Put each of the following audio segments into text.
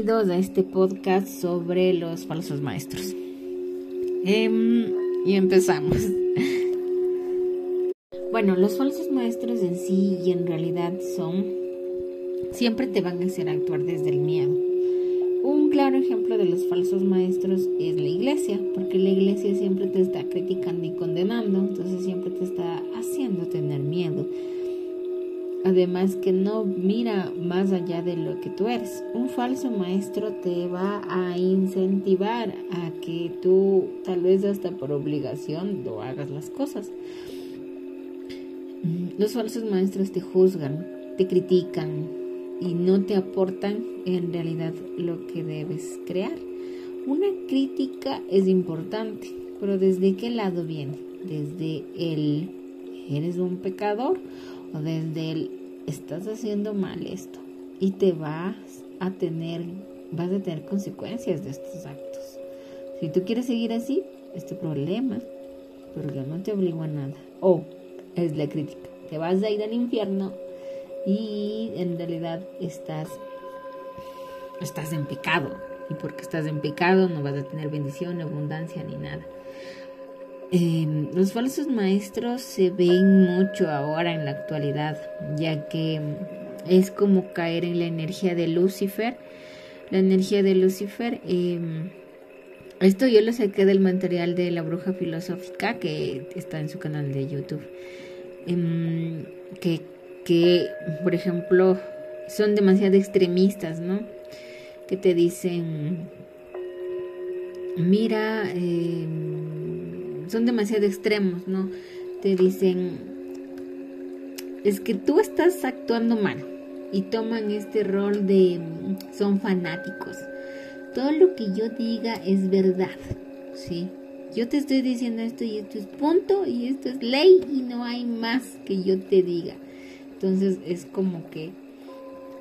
bienvenidos a este podcast sobre los falsos maestros. Em, y empezamos. Bueno, los falsos maestros en sí y en realidad son, siempre te van a hacer actuar desde el miedo. Un claro ejemplo de los falsos maestros es la iglesia, porque la iglesia siempre te está criticando y condenando, entonces siempre te está haciendo tener miedo Además que no mira más allá de lo que tú eres. Un falso maestro te va a incentivar a que tú tal vez hasta por obligación lo hagas las cosas. Los falsos maestros te juzgan, te critican y no te aportan en realidad lo que debes crear. Una crítica es importante, pero ¿desde qué lado viene? ¿Desde el eres un pecador? O desde el estás haciendo mal esto y te vas a tener, vas a tener consecuencias de estos actos. Si tú quieres seguir así, es tu problema, pero yo no te obligo a nada. O es la crítica, te vas a ir al infierno y en realidad estás, estás en pecado. Y porque estás en pecado no vas a tener bendición, abundancia ni nada. Em, los falsos maestros se ven mucho ahora en la actualidad, ya que es como caer en la energía de Lucifer. La energía de Lucifer, em, esto yo lo saqué del material de la bruja filosófica que está en su canal de YouTube. Em, que, que, por ejemplo, son demasiado extremistas, ¿no? Que te dicen, mira, son demasiado extremos, ¿no? Te dicen, es que tú estás actuando mal y toman este rol de, son fanáticos. Todo lo que yo diga es verdad, ¿sí? Yo te estoy diciendo esto y esto es punto y esto es ley y no hay más que yo te diga. Entonces es como que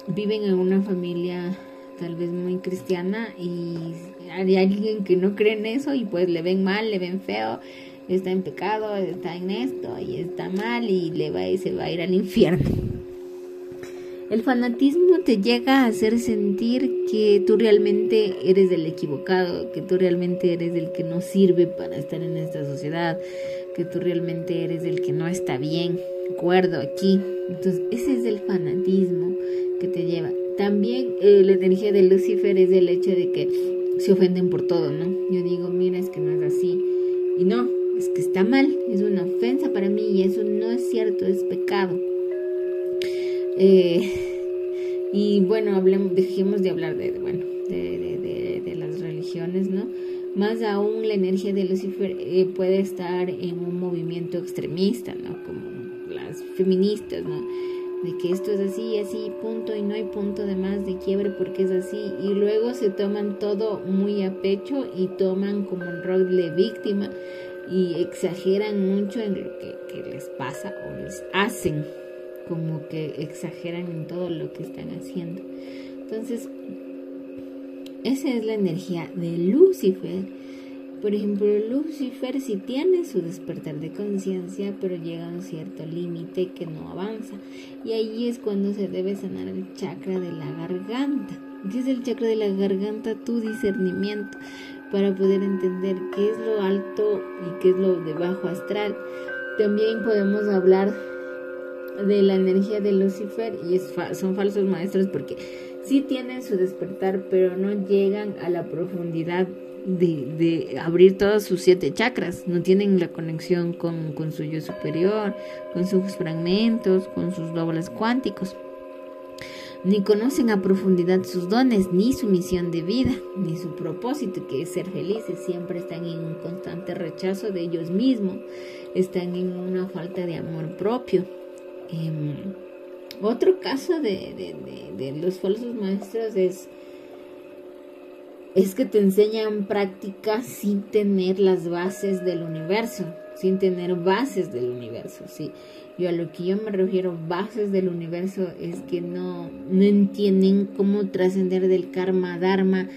viven en una familia tal vez muy cristiana y hay alguien que no cree en eso y pues le ven mal, le ven feo, está en pecado, está en esto y está mal y le va y se va a ir al infierno. El fanatismo te llega a hacer sentir que tú realmente eres el equivocado, que tú realmente eres el que no sirve para estar en esta sociedad, que tú realmente eres el que no está bien, acuerdo aquí. Entonces, ese es el fanatismo que te lleva. También eh, la energía de Lucifer es el hecho de que se ofenden por todo, ¿no? Yo digo, mira, es que no es así. Y no, es que está mal, es una ofensa para mí y eso no es cierto, es pecado. Eh, y bueno, dejemos de hablar de, bueno, de, las religiones, ¿no? Más aún la energía de Lucifer eh, puede estar en un movimiento extremista, ¿no? Como las feministas, ¿no? De que esto es así, así, punto, y no hay punto de más de quiebre porque es así, y luego se toman todo muy a pecho y toman como un rol de víctima y exageran mucho en lo que, les pasa o les hacen, como que exageran en todo lo que están haciendo. Entonces, esa es la energía de Lucifer por ejemplo, Lucifer sí tiene su despertar de conciencia, pero llega a un cierto límite que no avanza. Y ahí es cuando se debe sanar el chakra de la garganta. ¿Qué es el chakra de la garganta? Tu discernimiento para poder entender qué es lo alto y qué es lo de bajo astral. También podemos hablar de la energía de Lucifer y son falsos maestros porque sí tienen su despertar, pero no llegan a la profundidad de, abrir todos sus siete chakras, no tienen la conexión con, con su yo superior, con sus fragmentos, con sus dobles cuánticos ni conocen a profundidad sus dones, ni su misión de vida, ni su propósito, que es ser felices. Siempre están en un constante rechazo de ellos mismos, están en una falta de amor propio. Em, otro caso de, de, de, de, los falsos maestros es es que te enseñan prácticas sin tener las bases del universo, sin tener bases del universo, sí. Yo a lo que yo me refiero, bases del universo, es que no, no entienden cómo trascender del karma dharma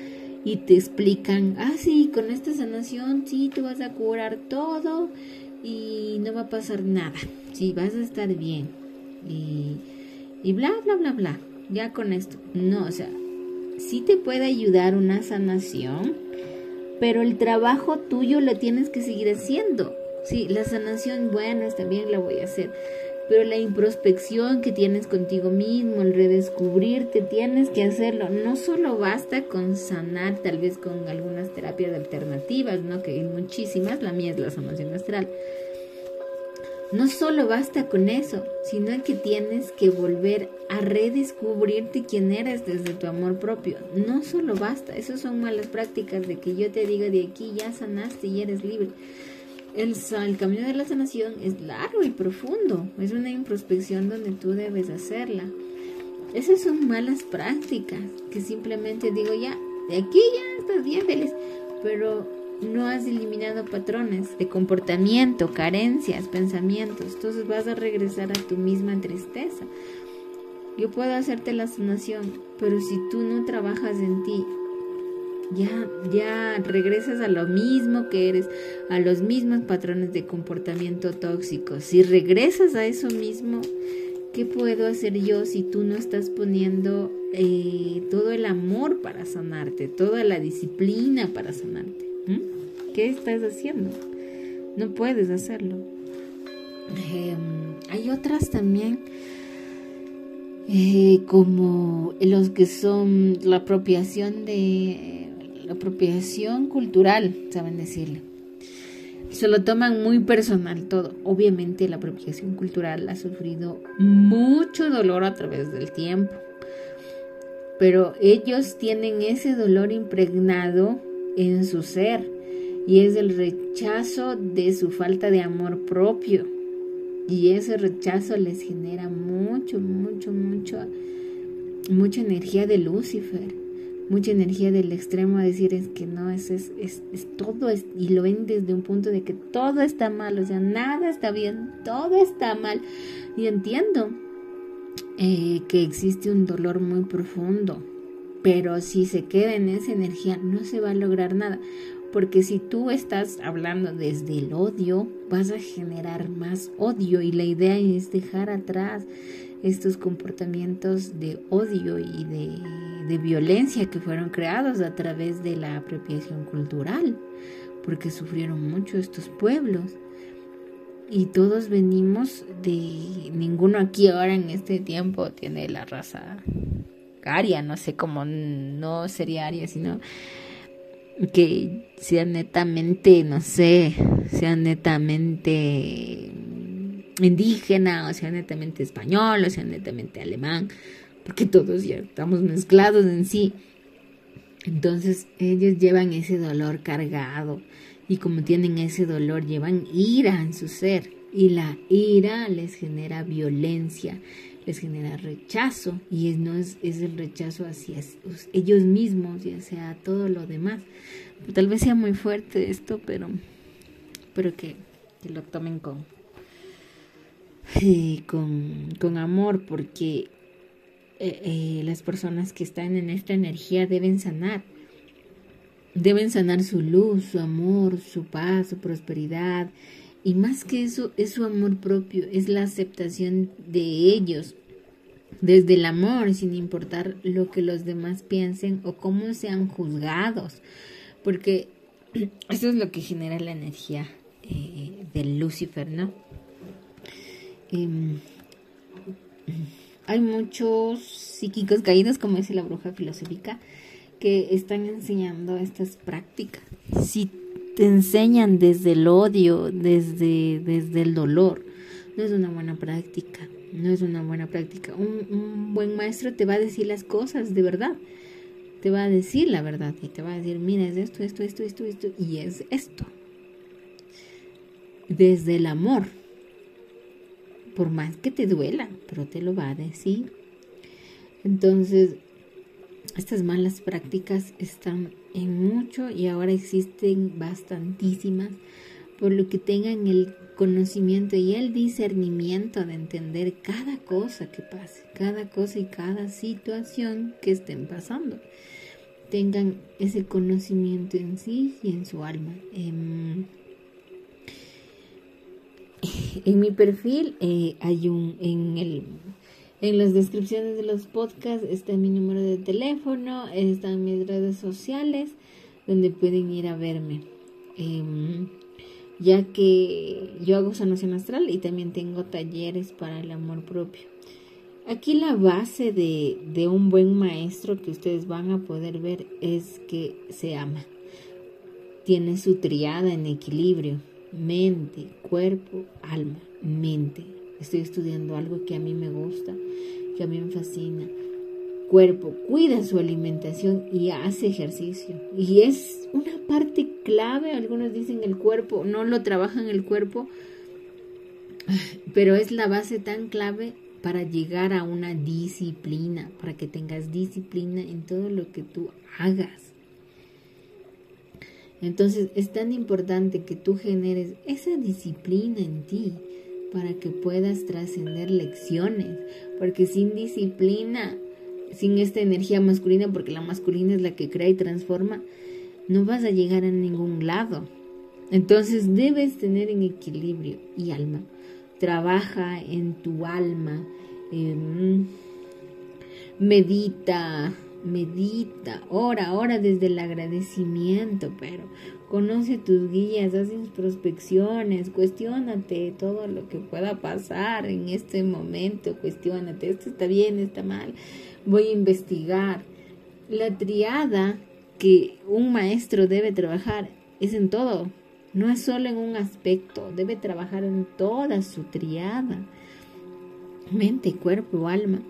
y te explican, ah, sí, con esta sanación, sí, tú vas a curar todo y no va a pasar nada, sí, vas a estar bien y, y bla, bla, bla, bla, ya con esto. No, o sea, sí te puede ayudar una sanación, pero el trabajo tuyo lo tienes que seguir haciendo. Sí, la sanación, bueno, también la voy a hacer, pero la introspección que tienes contigo mismo, el redescubrirte, tienes que hacerlo. No solo basta con sanar, tal vez con algunas terapias alternativas, ¿no? Que hay muchísimas, la mía es la sanación astral no solo basta con eso, sino que tienes que volver a redescubrirte quién eres desde tu amor propio. No solo basta, esas son malas prácticas de que yo te diga de aquí ya sanaste y eres libre. El, camino de la sanación es largo y profundo, es una introspección donde tú debes hacerla. Esas son malas prácticas que simplemente digo ya, de aquí ya estás bien feliz, pero no has eliminado patrones de comportamiento, carencias, pensamientos. Entonces vas a regresar a tu misma tristeza. Yo puedo hacerte la sanación, pero si tú no trabajas en ti, ya, ya regresas a lo mismo que eres, a los mismos patrones de comportamiento tóxico. Si regresas a eso mismo, ¿qué puedo hacer yo si tú no estás poniendo eh, todo el amor para sanarte, toda la disciplina para sanarte? ¿Qué estás haciendo? No puedes hacerlo. Em, hay otras también, eh, como los que son la apropiación de la apropiación cultural, saben decirle. Se lo toman muy personal todo. Obviamente la apropiación cultural ha sufrido mucho dolor a través del tiempo. Pero ellos tienen ese dolor impregnado en su ser y es el rechazo de su falta de amor propio. Y ese rechazo les genera mucho, mucho, mucho, mucha energía de Lucifer, mucha energía del extremo a decir es que no, es, es, todo, y lo ven desde un punto de que todo está mal, o sea, nada está bien, todo está mal. Y entiendo eh, que existe un dolor muy profundo, pero si se queda en esa energía no se va a lograr nada. Porque si tú estás hablando desde el odio, vas a generar más odio y la idea es dejar atrás estos comportamientos de odio y de, de violencia que fueron creados a través de la apropiación cultural, porque sufrieron mucho estos pueblos. Y todos venimos de... Ninguno aquí ahora en este tiempo tiene la raza aria, no sé cómo, no sería aria, sino que sea netamente, no sé, sea netamente indígena, o sea netamente español, o sea netamente alemán, porque todos ya estamos mezclados en sí. Entonces ellos llevan ese dolor cargado y como tienen ese dolor llevan ira en su ser y la ira les genera violencia les genera rechazo y es, no es, es el rechazo hacia ellos mismos, ya sea todo lo demás. Tal vez sea muy fuerte esto, pero, pero que, lo tomen con, eh, con, con, amor, porque eh, eh, las personas que están en esta energía deben sanar. Deben sanar su luz, su amor, su paz, su prosperidad, y más que eso, es su amor propio, es la aceptación de ellos, desde el amor, sin importar lo que los demás piensen o cómo sean juzgados, porque eso es lo que genera la energía eh, del Lucifer, ¿no? Em, hay muchos psíquicos caídos, como dice la bruja filosófica, que están enseñando estas prácticas. Si te enseñan desde el odio, desde, desde el dolor. No es una buena práctica, no es una buena práctica. Un, buen maestro te va a decir las cosas de verdad, te va a decir la verdad y te va a decir, mira, es esto, esto, esto, esto, esto, y es esto. Desde el amor, por más que te duela, pero te lo va a decir. Entonces, estas malas prácticas están en mucho y ahora existen bastantísimas, por lo que tengan el conocimiento y el discernimiento de entender cada cosa que pase, cada cosa y cada situación que estén pasando. Tengan ese conocimiento en sí y en su alma. Em, en, mi perfil eh, hay un, en el En las descripciones de los podcasts está mi número de teléfono, están mis redes sociales donde pueden ir a verme. Em, ya que yo hago sanación astral y también tengo talleres para el amor propio. Aquí la base de, de un buen maestro que ustedes van a poder ver es que se ama. Tiene su triada en equilibrio, mente, cuerpo, alma, mente. Estoy estudiando algo que a mí me gusta, que a mí me fascina. Cuerpo, cuida su alimentación y hace ejercicio. Y es una parte clave, algunos dicen el cuerpo, no lo trabajan el cuerpo, pero es la base tan clave para llegar a una disciplina, para que tengas disciplina en todo lo que tú hagas. Entonces es tan importante que tú generes esa disciplina en ti para que puedas trascender lecciones, porque sin disciplina, sin esta energía masculina, porque la masculina es la que crea y transforma, no vas a llegar a ningún lado. Entonces debes tener en equilibrio y alma trabaja en tu alma, em, medita, medita, ora, ora desde el agradecimiento, pero conoce tus guías, haz introspecciones, cuestionate todo lo que pueda pasar en este momento, cuestionate, esto está bien, está mal, voy a investigar. La triada que un maestro debe trabajar es en todo, no es solo en un aspecto, debe trabajar en toda su triada, mente, cuerpo, alma.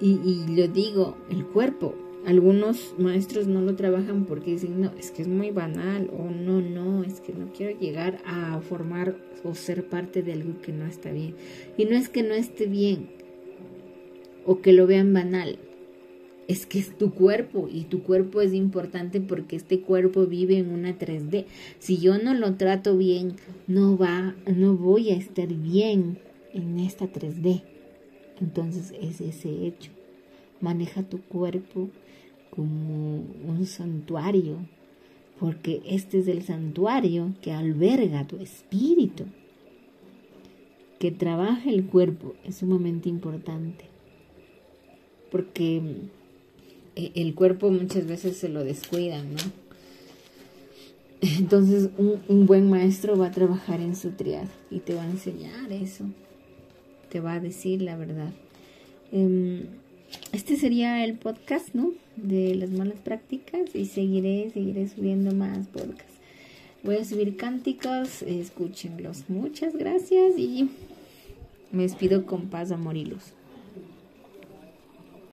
Y, y lo digo, el cuerpo. Algunos maestros no lo trabajan porque dicen, no, es que es muy banal, o no, no, es que no quiero llegar a formar o ser parte de algo que no está bien. Y no es que no esté bien, o que lo vean banal, es que es tu cuerpo y tu cuerpo es importante porque este cuerpo vive en una 3D. Si yo no lo trato bien, no va, no voy a estar bien en esta 3D. Entonces es ese hecho. Maneja tu cuerpo como un santuario, porque este es el santuario que alberga tu espíritu. Que trabaje el cuerpo es sumamente importante, porque eh, el cuerpo muchas veces se lo descuidan, ¿no? Entonces un, buen maestro va a trabajar en su triada y te va a enseñar eso, te va a decir la verdad. Em, este sería el podcast, ¿no? De las malas prácticas y seguiré, seguiré subiendo más podcasts. Voy a subir cánticos, escúchenlos. Muchas gracias y me despido con paz, amor y luz.